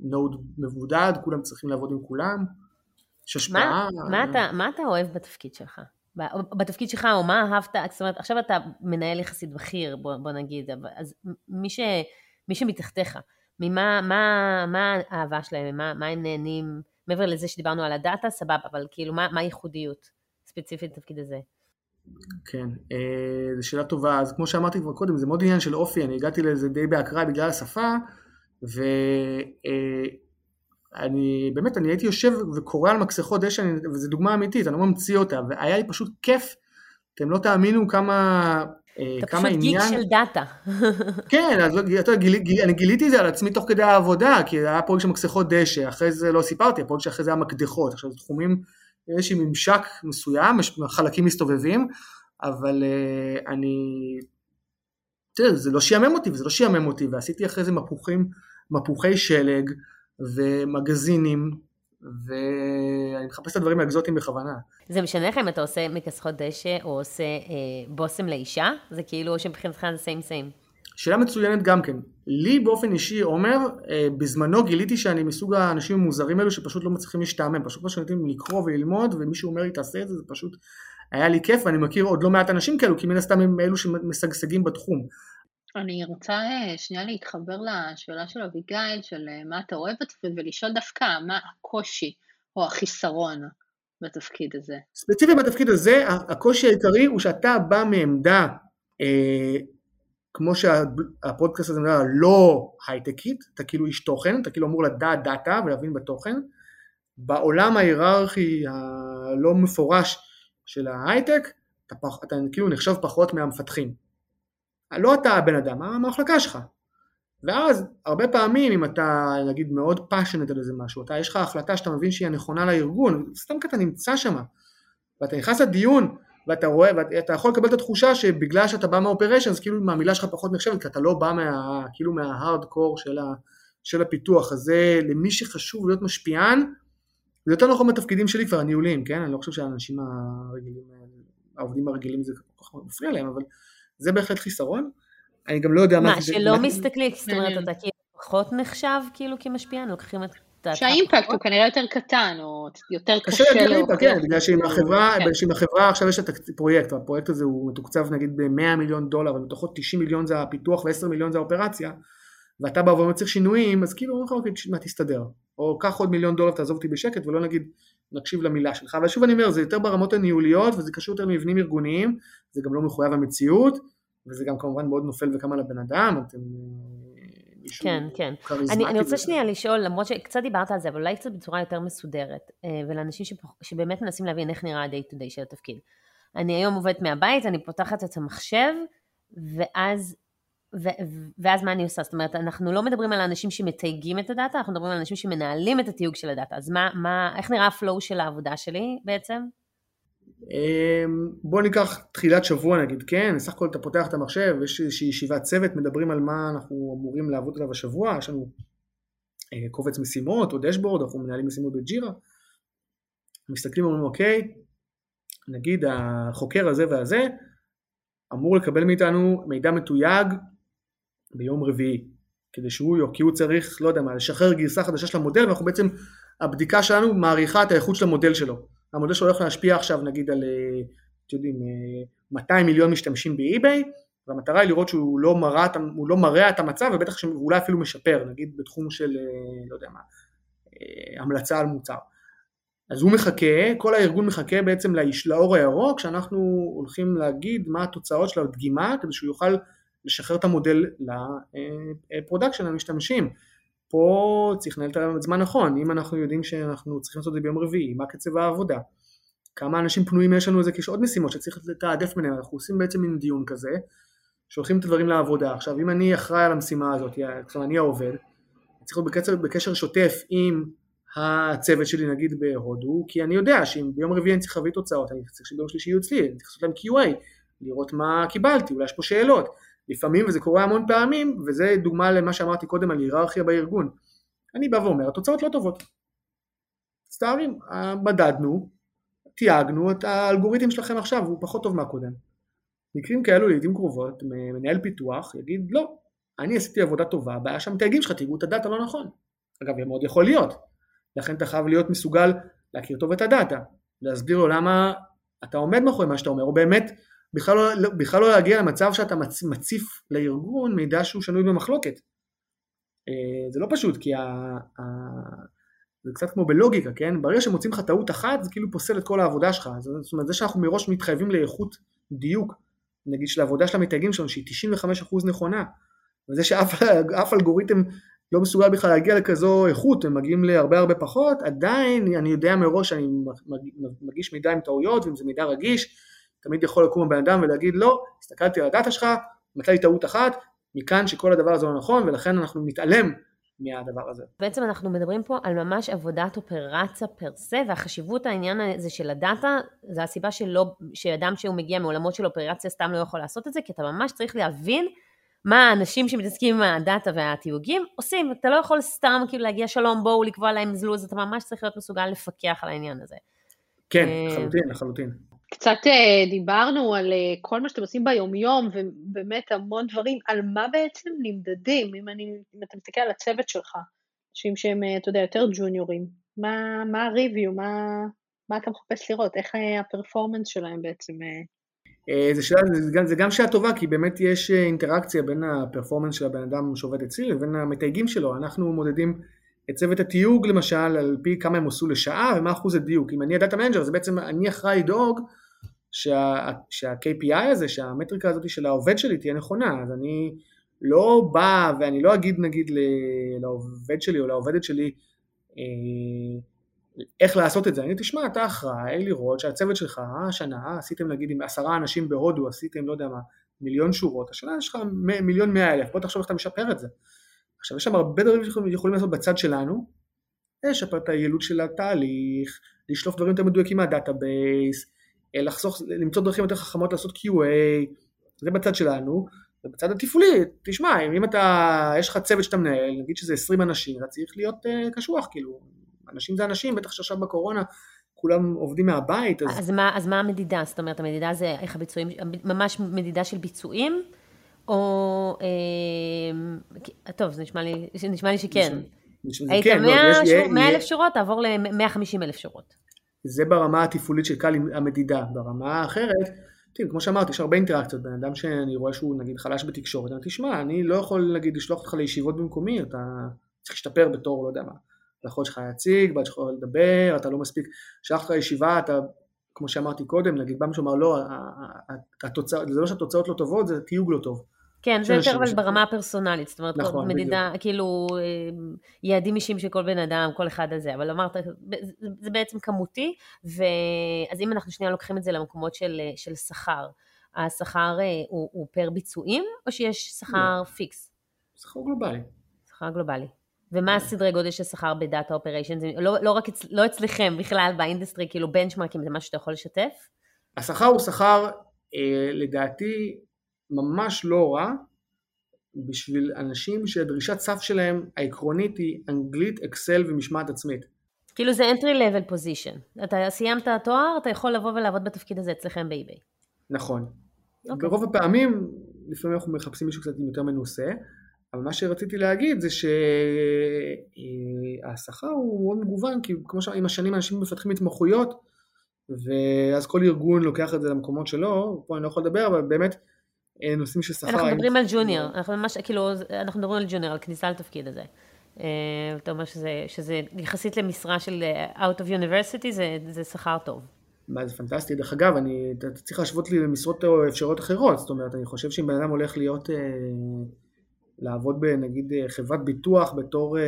S1: נוד מבודד, כולם צריכים לעבוד עם כולם, יש השפעה.
S2: מה, מה, אתה, מה אתה אוהב בתפקיד שלך? בתפקיד שלך, או מה אהבת, זאת אומרת, עכשיו אתה מנהל יחסית בכיר, בוא, בוא נגיד, אז מי, ש, מי שמתחתיך, ממה מה, מה האהבה שלהם, מה, מה הם נהנים, מעבר לזה שדיברנו על הדאטה, סבבה, אבל כאילו, מה, הייחודיות ספציפית לתפקיד הזה?
S1: כן, אה, זו שאלה טובה, אז כמו שאמרתי כבר קודם, זה מאוד עניין של אופי, אני הגעתי לזה די בהקראה בגלל השפה, ואני אה, באמת, אני הייתי יושב וקורא על מקסחות דשא, וזו דוגמה אמיתית, אני לא ממציא אותה, והיה לי פשוט כיף, אתם לא תאמינו כמה
S2: אתה פשוט גיק של דאטה.
S1: כן, אז אתה, גיל, גיל, אני גיליתי את זה על עצמי תוך כדי העבודה, כי היה פרויקט של מקסחות דשא, אחרי זה לא סיפרתי, הפרויקט שאחרי זה היה מקדחות, עכשיו זה תחומים, איזשהו ממשק מסוים, יש חלקים מסתובבים, אבל uh, אני, תראה, זה לא שיאמם אותי, וזה לא שיאמם אותי, ועשיתי אחרי זה מפוחים, מפוחי שלג, ומגזינים, ואני מחפש את הדברים האקזוטיים בכוונה.
S2: זה משנה לך אם אתה עושה מכסחות דשא או עושה אה, בושם לאישה? זה כאילו שמבחינתך זה סיים סיים.
S1: שאלה מצוינת גם כן. לי באופן אישי, עומר, אה, בזמנו גיליתי שאני מסוג האנשים המוזרים האלו שפשוט לא מצליחים להשתעמם, פשוט פשוט נותנים לקרוא וללמוד ומישהו אומר לי תעשה את זה, זה פשוט היה לי כיף ואני מכיר עוד לא מעט אנשים כאלו, כי מן הסתם הם אלו שמשגשגים בתחום.
S3: אני רוצה אה, שנייה להתחבר לשאלה של אביגיל, של אה, מה אתה אוהב בתפקיד, ולשאול דווקא מה הקושי או החיסרון בתפקיד הזה.
S1: ספציפית בתפקיד הזה, הקושי העיקרי הוא שאתה בא מעמדה, אה, כמו שהפודקאסט הזה מדבר, לא הייטקית, אתה כאילו איש תוכן, אתה כאילו אמור לדעת דאטה ולהבין בתוכן. בעולם ההיררכי הלא מפורש של ההייטק, אתה, אתה כאילו נחשב פחות מהמפתחים. לא אתה הבן אדם, המחלקה שלך. ואז הרבה פעמים אם אתה נגיד מאוד פאשונט על איזה משהו, אתה יש לך החלטה שאתה מבין שהיא הנכונה לארגון, סתם כי אתה נמצא שם, ואתה נכנס לדיון ואתה רואה, ואתה יכול לקבל את התחושה שבגלל שאתה בא מהאופריישנס, כאילו מהמילה שלך פחות נחשבת, כי אתה לא בא מה, כאילו מההארד קור של, של הפיתוח, אז זה למי שחשוב להיות משפיען, זה יותר נכון בתפקידים שלי כבר הניהוליים, כן? אני לא חושב שהאנשים הרגילים, העובדים הרגילים זה כל כך מפריע להם, אבל זה בהחלט חיסרון. אני גם לא יודע
S2: מה... מה, שלא מסתכלים, זאת אומרת, אתה כאילו פחות נחשב כאילו כמשפיען, לוקחים את...
S3: שהאימפקט הוא כנראה יותר קטן, או יותר קשה
S1: להוכיח. קשה להגיד, כן, בגלל שאם החברה, כן. שאם החברה עכשיו יש לה פרויקט, והפרויקט הזה הוא מתוקצב נגיד ב-100 מיליון דולר, ומתוכו 90 מיליון זה הפיתוח ו-10 מיליון זה האופרציה, ואתה בא ואומר צריך שינויים, אז כאילו אומרים לך, אוקיי, מה תסתדר. או קח עוד מיליון דולר, תעזוב אותי בשקט, ולא נגיד, נקשיב למילה שלך. אבל שוב אני אומר, זה יותר ברמות הניהוליות, וזה קשור יותר למבנים ארגוניים, זה גם לא מחויב המציאות, וזה גם כמובן מאוד נופל וקם על הבן אדם, אתם
S2: כן, כן. אני, אני רוצה שנייה לשאול, למרות שקצת דיברת על זה, אבל אולי קצת בצורה יותר מסודרת, אה, ולאנשים שפח, שבאמת מנסים להבין איך נראה ה-day to day של התפקיד. אני היום עובדת מהבית, אני פותחת את המחשב, ואז, ואז מה אני עושה? זאת אומרת, אנחנו לא מדברים על האנשים שמתייגים את הדאטה, אנחנו מדברים על אנשים שמנהלים את התיוג של הדאטה. אז מה, מה, איך נראה הפלואו של העבודה שלי בעצם?
S1: אמ, בוא ניקח תחילת שבוע נגיד, כן, סך הכל אתה פותח את המחשב, יש איזושהי ישיבת צוות, מדברים על מה אנחנו אמורים לעבוד עליו השבוע, יש לנו אה, קובץ משימות או דשבורד, אנחנו מנהלים משימות בג'ירה, מסתכלים ואומרים אוקיי, נגיד החוקר הזה והזה אמור לקבל מאיתנו מידע מתויג ביום רביעי, כדי שהוא, כי הוא צריך, לא יודע מה, לשחרר גרסה חדשה של המודל, ואנחנו בעצם, הבדיקה שלנו מעריכה את האיכות של המודל שלו. המודל שלו הולך להשפיע עכשיו נגיד על, אה, אתם יודעים, 200 אה, מיליון משתמשים באי-ביי, והמטרה היא לראות שהוא לא מראה, הוא לא מרע את המצב ובטח שאולי אפילו משפר, נגיד בתחום של, אה, לא יודע מה, המלצה על מוצר. אז הוא מחכה, כל הארגון מחכה בעצם לאור הירוק, שאנחנו הולכים להגיד מה התוצאות של הדגימה, כדי שהוא יוכל לשחרר את המודל ל production המשתמשים. פה צריך לנהל את הזמן נכון, אם אנחנו יודעים שאנחנו צריכים לעשות את זה ביום רביעי, מה קצב העבודה, כמה אנשים פנויים יש לנו לזה, כי יש עוד משימות שצריך לתעדף ביניהם, אנחנו עושים בעצם מין דיון כזה, שולחים את הדברים לעבודה. עכשיו אם אני אחראי על המשימה הזאת, עכשיו אני העובד, צריך להיות בקשר, בקשר שוטף עם הצוות שלי נגיד בהודו, כי אני יודע שאם ביום רביעי אני צריך להביא תוצאות, אני צריך שביום שלישי יהיו אצלי, אני צריך לעשות להם QA, לראות מה קיבלתי, אולי יש פה שאלות. לפעמים, וזה קורה המון פעמים, וזה דוגמה למה שאמרתי קודם על היררכיה בארגון. אני בא ואומר, התוצאות לא טובות. מצטערים, מדדנו, תייגנו את האלגוריתם שלכם עכשיו, הוא פחות טוב מהקודם. מקרים כאלו לעיתים קרובות, מנהל פיתוח יגיד, לא, אני עשיתי עבודה טובה, הבעיה שהמתייגים שלך תייגו את הדאטה לא נכון. אגב, זה מאוד יכול להיות. לכן אתה חייב להיות מסוגל להכיר טוב את הדאטה, להסביר לו למה אתה עומד מאחורי מה שאתה אומר, או באמת בכלל לא, לא, בכלל לא להגיע למצב שאתה מציף לארגון מידע שהוא שנוי במחלוקת. אה, זה לא פשוט, כי ה, ה, זה קצת כמו בלוגיקה, כן? ברגע שמוצאים לך טעות אחת, זה כאילו פוסל את כל העבודה שלך. זאת אומרת, זה שאנחנו מראש מתחייבים לאיכות דיוק, נגיד של העבודה של המתייגים שלנו, שהיא 95% נכונה, וזה שאף אלגוריתם לא מסוגל בכלל להגיע לכזו איכות, הם מגיעים להרבה הרבה פחות, עדיין אני יודע מראש שאני מגיש מידע עם טעויות, ואם זה מידע רגיש, תמיד יכול לקום הבן אדם ולהגיד לא, הסתכלתי על הדאטה שלך, מצא לי טעות אחת, מכאן שכל הדבר הזה לא נכון ולכן אנחנו נתעלם מהדבר הזה.
S2: בעצם אנחנו מדברים פה על ממש עבודת אופרציה פר סה, והחשיבות העניין הזה של הדאטה, זה הסיבה שלא, שאדם שהוא מגיע מעולמות של אופרציה סתם לא יכול לעשות את זה, כי אתה ממש צריך להבין מה האנשים שמתעסקים עם הדאטה והתיוגים עושים, אתה לא יכול סתם כאילו להגיע שלום בואו לקבוע להם זלוז, אתה ממש צריך להיות מסוגל לפקח על העניין הזה.
S1: כן, אה, לחלוטין, לחלוטין.
S3: קצת אה, דיברנו על אה, כל מה שאתם עושים ביומיום, ובאמת המון דברים, על מה בעצם נמדדים, אם, אני, אם אתה מסתכל על הצוות שלך, אנשים שהם, אה, אתה יודע, יותר ג'וניורים, מה, מה הריוויו, מה, מה אתה מחפש לראות, איך הפרפורמנס שלהם בעצם?
S1: זה, שאלה, זה, גם, זה גם שאלה טובה, כי באמת יש אינטראקציה בין ה performance של הבן אדם שעובד אצלי לבין המתייגים שלו, אנחנו מודדים את צוות התיוג למשל על פי כמה הם עשו לשעה ומה אחוז הדיוק. אם אני ה data manager, זה בעצם אני אחראי לדאוג שה, שה-KPI הזה, שהמטריקה הזאת של העובד שלי תהיה נכונה, אז אני לא בא ואני לא אגיד נגיד לעובד שלי או לעובדת שלי אה, איך לעשות את זה, אני, תשמע, אתה אחראי לראות שהצוות שלך השנה עשיתם נגיד עם עשרה אנשים בהודו עשיתם לא יודע מה מיליון שורות, השנה יש לך מיליון מאה אלף, בוא תחשוב איך אתה משפר את זה. עכשיו יש שם הרבה דברים שיכולים לעשות בצד שלנו, לשפר את היעילות של התהליך, לשלוף דברים יותר מדויקים מהדאטאבייס, אה, לחסוך, למצוא דרכים יותר חכמות לעשות QA, זה בצד שלנו, ובצד התפעולי, תשמע, אם אתה, יש לך צוות שאתה מנהל, נגיד שזה 20 אנשים, אתה צריך להיות uh, קשוח, כאילו, אנשים זה אנשים, בטח שעכשיו בקורונה כולם עובדים מהבית.
S2: אז... אז, מה, אז מה המדידה? זאת אומרת, המדידה זה איך הביצועים, ממש מדידה של ביצועים? או, אה, טוב, זה נשמע לי, נשמע לי שכן. היית כן, 100 לא, אלף שורות, תעבור ל-150 אלף שורות.
S1: זה ברמה התפעולית של קל המדידה. ברמה האחרת, תראי, כמו שאמרתי, יש הרבה אינטראקציות. בן אדם שאני רואה שהוא נגיד חלש בתקשורת, אני תשמע, אני לא יכול נגיד לשלוח אותך לישיבות במקומי, אתה צריך להשתפר בתור, לא יודע מה. היכולת שלך להציג, בעד שלך לדבר, אתה לא מספיק, שלח אותך לישיבה, אתה, כמו שאמרתי קודם, נגיד בא מישהו אמר לא, התוצאות, זה לא שהתוצאות לא טובות, זה תיוג לא טוב.
S2: כן, זה יותר אבל ברמה הפרסונלית, זאת אומרת, נכון, מדידה, בדיוק. כאילו, אה, יעדים אישיים של כל בן אדם, כל אחד הזה, אבל אמרת, זה בעצם כמותי, ואז אם אנחנו שנייה לוקחים את זה למקומות של, אה, של שכר, השכר אה, הוא, הוא פר ביצועים, או שיש שכר לא. פיקס?
S1: שכר גלובלי.
S2: שכר גלובלי. ומה הסדרי גודל של שכר ב data operation? לא, לא רק אצ, לא אצלכם, בכלל ב industry, כאילו benchmarkים זה משהו שאתה יכול לשתף?
S1: השכר הוא שכר, אה, לדעתי, ממש לא רע בשביל אנשים שהדרישת סף שלהם העקרונית היא אנגלית, אקסל ומשמעת עצמית.
S2: כאילו זה entry level position. אתה סיימת תואר, אתה יכול לבוא ולעבוד בתפקיד הזה אצלכם באי-ביי.
S1: נכון. Okay. אוקיי. ברוב הפעמים, לפעמים אנחנו מחפשים מישהו קצת יותר מנוסה, אבל מה שרציתי להגיד זה שהשכר הוא מאוד מגוון, כי כמו שעם השנים אנשים מפתחים התמחויות, ואז כל ארגון לוקח את זה למקומות שלו, פה אני לא יכול לדבר, אבל באמת נושאים של שכר...
S2: אנחנו מדברים על ג'וניור, אנחנו ממש, כאילו, אנחנו מדברים על ג'וניור, על כניסה לתפקיד הזה. אה, אתה אומר שזה, שזה יחסית למשרה של אה, out of university, זה, זה שכר טוב.
S1: מה זה פנטסטי, דרך אגב, אני, אתה צריך להשוות לי למשרות או אפשרויות אחרות, זאת אומרת, אני חושב שאם בן אדם הולך להיות, אה, לעבוד בנגיד חברת ביטוח בתור, אה,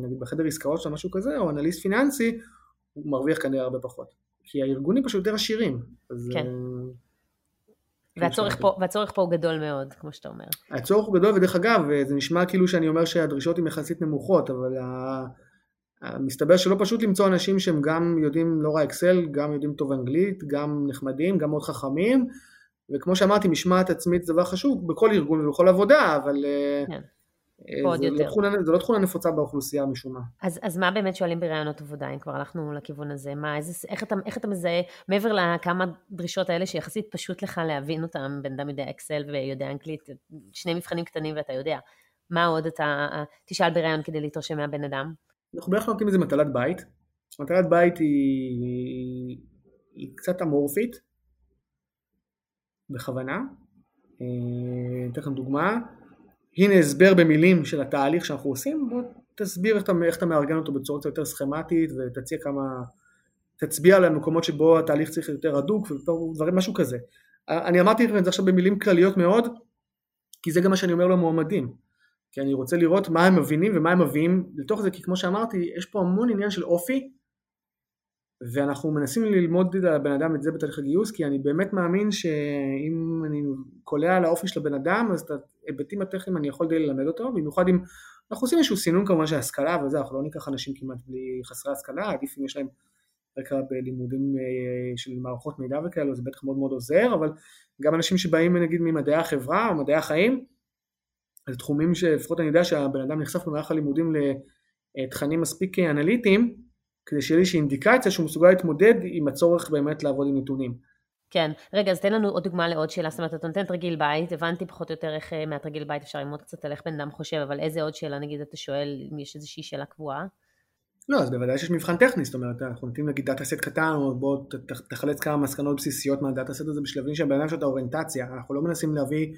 S1: נגיד בחדר עסקאות או משהו כזה, או אנליסט פיננסי, הוא מרוויח כנראה הרבה פחות. כי הארגונים פשוט יותר עשירים. אז,
S2: כן. אה, והצורך פה, והצורך פה הוא גדול מאוד, כמו שאתה אומר.
S1: הצורך הוא גדול, ודרך אגב, זה נשמע כאילו שאני אומר שהדרישות הן יחסית נמוכות, אבל מסתבר שלא פשוט למצוא אנשים שהם גם יודעים לא רע אקסל, גם יודעים טוב אנגלית, גם נחמדים, גם מאוד חכמים, וכמו שאמרתי, משמעת עצמית זה דבר חשוב בכל ארגון ובכל עבודה, אבל אה, כן. אה, זה, לא תכונה, זה לא תכונה נפוצה באוכלוסייה משום מה.
S2: אז, אז מה באמת שואלים בראיונות עבודה, אם כבר הלכנו לכיוון הזה? מה, איזה, איך, אתה, איך אתה מזהה, מעבר לכמה דרישות האלה שיחסית פשוט לך להבין אותם, בן אדם יודע אקסל ויודע אנגלית, שני מבחנים קטנים ואתה יודע, מה עוד אתה תשאל בראיון כדי להתרשם מהבן אדם?
S1: אנחנו בערך נותנים איזה מטלת בית. מטלת בית היא, היא קצת אמורפית, בכוונה. אה, אתן לכם דוגמה. הנה הסבר במילים של התהליך שאנחנו עושים, בוא תסביר איך אתה, איך אתה מארגן אותו בצורה יותר סכמטית ותציע כמה, תצביע על המקומות שבו התהליך צריך יותר הדוק ודברים, משהו כזה. אני אמרתי לכם את זה עכשיו במילים כלליות מאוד, כי זה גם מה שאני אומר למועמדים. כי אני רוצה לראות מה הם מבינים ומה הם מביאים לתוך זה, כי כמו שאמרתי, יש פה המון עניין של אופי, ואנחנו מנסים ללמוד לבן אדם את זה בתהליך הגיוס, כי אני באמת מאמין שאם אני קולע על האופי של הבן אדם, אז את ההיבטים הטכניים אני יכול די ללמד אותו, במיוחד אם אנחנו עושים איזשהו סינון כמובן של השכלה וזה, אנחנו לא ניקח אנשים כמעט בלי חסרי השכלה, עדיף אם יש להם רקע בלימודים אה, של מערכות מידע וכאלו, זה בטח מאוד מאוד עוזר, אבל גם אנשים שבאים נגיד ממדעי החברה או מדעי החיים, זה תחומים שלפחות אני יודע שהבן אדם נחשף במערך הלימודים לתכנים מספיק אנליטיים, כדי שיהיה לי איזושהי אינדיקציה שהוא מסוגל להתמודד עם הצורך באמת לעבוד עם נתונים.
S2: כן, רגע, אז תן לנו עוד דוגמה לעוד שאלה, זאת אומרת, אתה נותן תרגיל בית, הבנתי פחות או יותר איך אה, מהתרגיל בית אפשר ללמוד קצת על איך בן אדם חושב, אבל איזה עוד שאלה, נגיד, אתה שואל אם יש איזושהי שאלה קבועה?
S1: לא, אז בוודאי שיש מבחן טכני, זאת אומרת, אנחנו נותנים נגיד דאטה סט קטן, או בוא תחלץ כמה מסקנות בסיסיות מהדאטה סט הזה בשלבים של בן אדם שאתה אוריינטציה, אנחנו לא מנסים להביא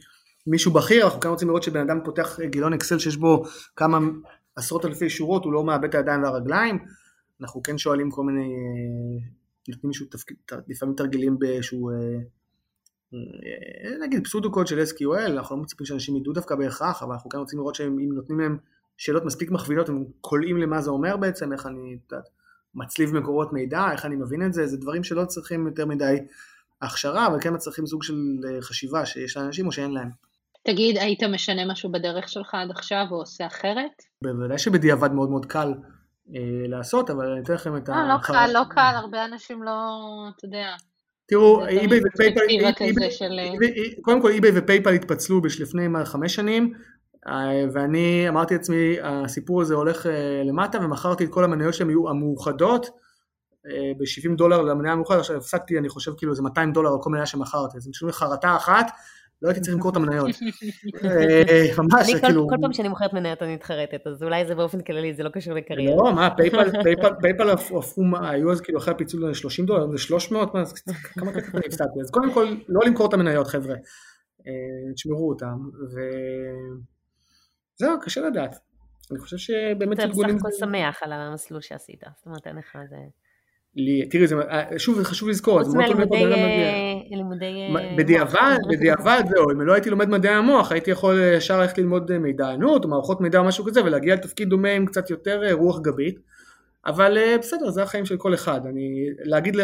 S1: מישהו בכיר, אנחנו כאן רוצים לראות שבן אדם פותח גילון אקסל שיש בו כמה עשרות אלפי שורות, הוא לא מאבד את הידיים והרגליים, אנחנו כן שואלים כל מיני, אה, נותנים מישהו תפקיד, לפעמים תרגילים באיזשהו, אה, אה, נגיד פסודו קוד של SQL, אנחנו לא מצפים שאנשים ידעו דווקא בהכרח, אבל אנחנו כן רוצים לראות שאם נותנים להם שאלות מספיק מכווינות, הם קולעים למה זה אומר בעצם, איך אני מצליב מקורות מידע, איך אני מבין את זה, זה דברים שלא צריכים יותר מדי הכשרה, אבל כן צריכים סוג של חשיבה שיש לאנשים או שאין להם.
S3: תגיד, היית משנה משהו בדרך שלך עד עכשיו או עושה אחרת?
S1: בוודאי שבדיעבד מאוד מאוד קל אה, לעשות, אבל אני אתן לכם את
S3: ה... לא, לא קל, לא קל, הרבה אנשים לא, אתה יודע.
S1: תראו, אי-ביי ופייפל, קודם כל אי-ביי ופייפל התפצלו לפני חמש שנים, אה, ואני אמרתי לעצמי, הסיפור הזה הולך אה, למטה, ומכרתי את כל המניות שהן היו המאוחדות, ב-70 דולר למניה המאוחדת, עכשיו הפסקתי, אני חושב כאילו זה 200 דולר על כל מניה שמכרתי, אז אם משלמים חרטה אחת, לא הייתי צריך למכור את המניות. אה, ממש,
S2: כאילו... כל פעם שאני מוכרת מניות אני מתחרטת, אז אולי זה באופן כללי, זה לא קשור לקריירה.
S1: לא, מה, פייפל הפכו, היו אז כאילו אחרי הפיצול 30 דולר, זה 300, כמה כסף אני הפסדתי. אז קודם כל, לא למכור את המניות, חבר'ה. אה, תשמרו אותם, וזהו, קשה לדעת. אני חושב שבאמת
S2: ארגונים... אתה בסך הכל שמח על המסלול שעשית, זאת אומרת, אין לך איזה...
S1: לי, תראי, זה, אה, שוב, חשוב לזכור,
S2: חוץ מהלימודי, לימודי...
S1: אה, בדיעבד, בדיעבד, זהו, אם לא הייתי לומד מדעי המוח, הייתי יכול ישר ללכת ללמוד מידענות, או מערכות מידע או משהו כזה, ולהגיע לתפקיד דומה עם קצת יותר רוח גבית, אבל בסדר, זה החיים של כל אחד. אני, להגיד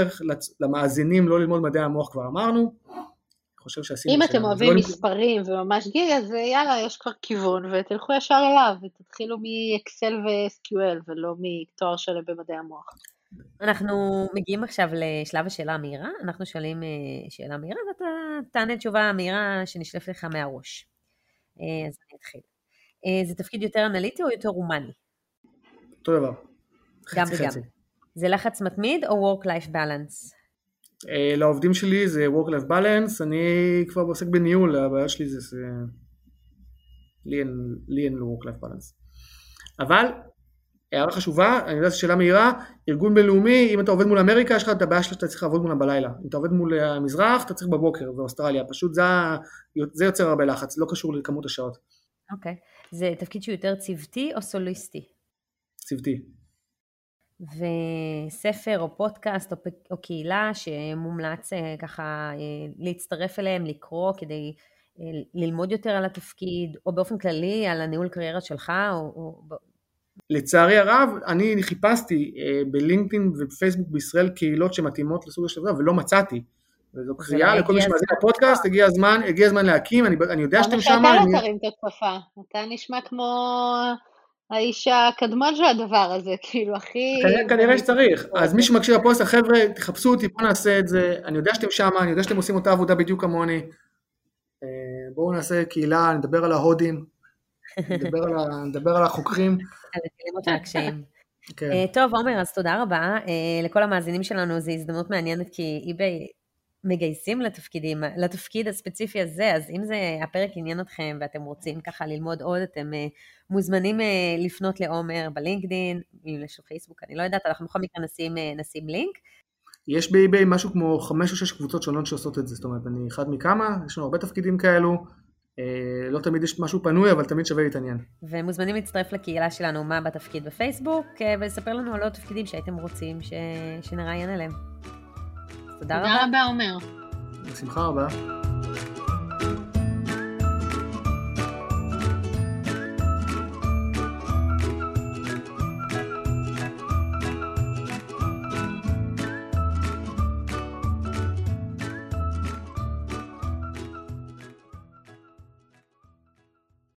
S1: למאזינים לא ללמוד מדעי המוח כבר אמרנו,
S3: חושב שעשינו... אם אתם אוהבים לא מספרים וממש גיג, אז יאללה, יש כבר כיוון, ותלכו ישר אליו, ותתחילו מ-Excel ו-SQL, ולא מתואר שלם במדעי המוח.
S2: אנחנו מגיעים עכשיו לשלב השאלה המהירה, אנחנו שואלים אה, שאלה מהירה, ואתה תענה תשובה מהירה שנשלף לך מהראש. אה, אז אני אתחיל. אה, זה תפקיד יותר אנליטי או יותר הומני?
S1: אותו דבר.
S2: גם וגם. זה לחץ מתמיד או Work-Life Balance?
S1: לעובדים שלי זה Work-Life Balance, אני כבר עוסק בניהול, הבעיה שלי זה, זה... לי אין, לי אין Work-Life Balance. אבל, הערה חשובה, אני יודע שזו שאלה מהירה, ארגון בינלאומי, אם אתה עובד מול אמריקה, יש לך את הבעיה שאתה צריך לעבוד מולם בלילה. אם אתה עובד מול המזרח, אתה צריך בבוקר, באוסטרליה. פשוט זה, זה יוצר הרבה לחץ, לא קשור לכמות השעות.
S2: אוקיי. Okay. זה תפקיד שהוא יותר צוותי או סוליסטי?
S1: צוותי.
S2: וספר או פודקאסט או, או קהילה שמומלץ אה, ככה אה, להצטרף אליהם, לקרוא כדי אה, ללמוד יותר על התפקיד, או באופן כללי על הניהול קריירה שלך, או... או...
S1: לצערי הרב, אני חיפשתי בלינקדאין ובפייסבוק בישראל קהילות שמתאימות לסוג של דבר ולא מצאתי. וזו קריאה לכל מי שמאזין לפודקאסט, הגיע הזמן, הגיע הזמן להקים, אני, אני יודע שאתם שם.
S3: למה שאתה לא תרים את הכפפה? אתה נשמע כמו האיש הקדמון של הדבר הזה, כאילו, הכי...
S1: כנראה שצריך. אז מי שמקשיב לפוסט, חבר'ה, תחפשו אותי, בואו נעשה את זה. אני יודע שאתם שמה, אני יודע שאתם עושים אותה עבודה בדיוק כמוני. אה, בואו נעשה קהילה, נדבר על ההודים, נדבר על החוקרים.
S2: על הקלימות והקשיים. כן. אה, טוב, עומר, אז תודה רבה. אה, לכל המאזינים שלנו זו הזדמנות מעניינת, כי אי-ביי מגייסים לתפקידים, לתפקיד הספציפי הזה, אז אם זה הפרק עניין אתכם ואתם רוצים ככה ללמוד עוד, אתם uh, מוזמנים לפנות לעומר בלינקדין, אם יש לו פייסבוק, אני לא יודעת, אנחנו בכל מקרה נשים, נשים לינק.
S1: יש באי-ביי משהו כמו חמש או שש קבוצות שונות שעושות את זה, זאת אומרת, אני אחד מכמה, יש לנו הרבה תפקידים כאלו, אה, לא תמיד יש משהו פנוי, אבל תמיד שווה להתעניין.
S2: ומוזמנים להצטרף לקהילה שלנו, מה בתפקיד בפייסבוק, ולספר לנו על עוד תפקידים שהייתם רוצים ש... שנראיין עליהם.
S3: תודה רבה. תודה רבה, עומר.
S1: בשמחה רבה.